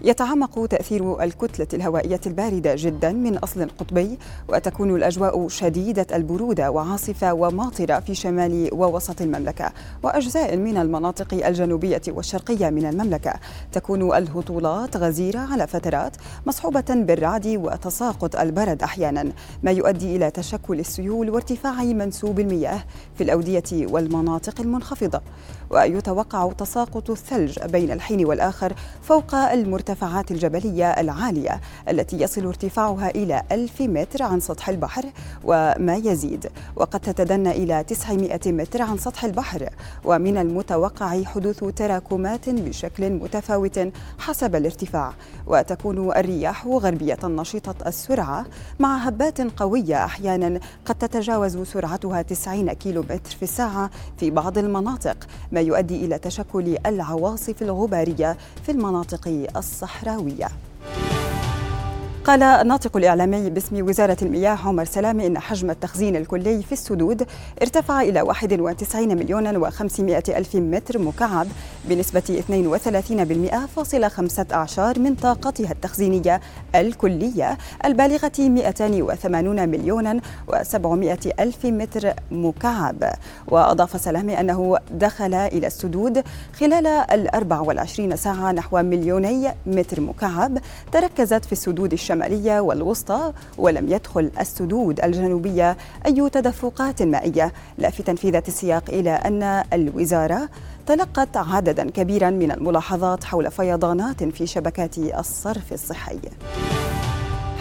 يتعمق تأثير الكتلة الهوائية الباردة جدا من أصل قطبي وتكون الأجواء شديدة البرودة وعاصفة وماطرة في شمال ووسط المملكة وأجزاء من المناطق الجنوبية والشرقية من المملكة. تكون الهطولات غزيرة على فترات مصحوبة بالرعد وتساقط البرد أحيانا ما يؤدي إلى تشكل السيول وارتفاع منسوب المياه في الأودية والمناطق المنخفضة. ويتوقع تساقط الثلج بين الحين والآخر فوق المرتفعات الجبلية العالية التي يصل ارتفاعها إلى ألف متر عن سطح البحر وما يزيد. وقد تتدنى إلى 900 متر عن سطح البحر. ومن المتوقع حدوث تراكمات بشكل متفاوت حسب الارتفاع. وتكون الرياح غربية نشطة السرعة مع هبات قوية. أحيانا قد تتجاوز سرعتها 90 كيلومتر في الساعة في بعض المناطق. ما يؤدي إلى تشكل العواصف الغبارية في المناطق الصحراوية. قال الناطق الإعلامي باسم وزارة المياه عمر سلامي إن حجم التخزين الكلي في السدود ارتفع إلى 91 مليون و500 ألف متر مكعب بنسبة 32% فاصلة خمسة أعشار من طاقتها التخزينية الكلية البالغة 280 مليون و700 ألف متر مكعب. وأضاف سلامي أنه دخل إلى السدود خلال ال 24 ساعة نحو مليوني متر مكعب تركزت في السدود الشمالية الشمالية والوسطى ولم يدخل السدود الجنوبية أي تدفقات مائية. لافتا في ذات السياق إلى أن الوزارة تلقت عددا كبيرا من الملاحظات حول فيضانات في شبكات الصرف الصحي.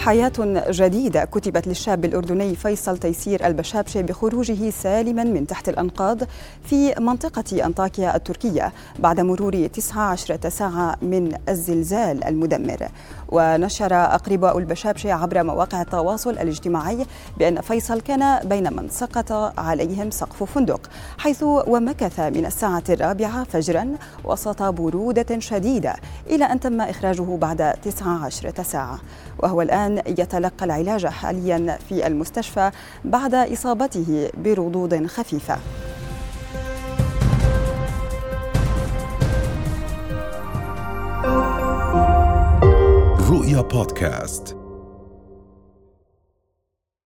حياة جديدة. كتبت للشاب الأردني فيصل تيسير البشابشي بخروجه سالما من تحت الأنقاض في منطقة أنطاكيا التركية بعد مرور 19 ساعة من الزلزال المدمر. ونشر أقرباء البشابشي عبر مواقع التواصل الاجتماعي بأن فيصل كان بين من سقط عليهم سقف فندق حيث ومكث من الساعة الرابعة فجرا وسط برودة شديدة إلى أن تم إخراجه بعد 19 ساعة. وهو الآن يتلقى العلاج حاليا في المستشفى بعد إصابته بردود خفيفة. رؤيا بودكاست.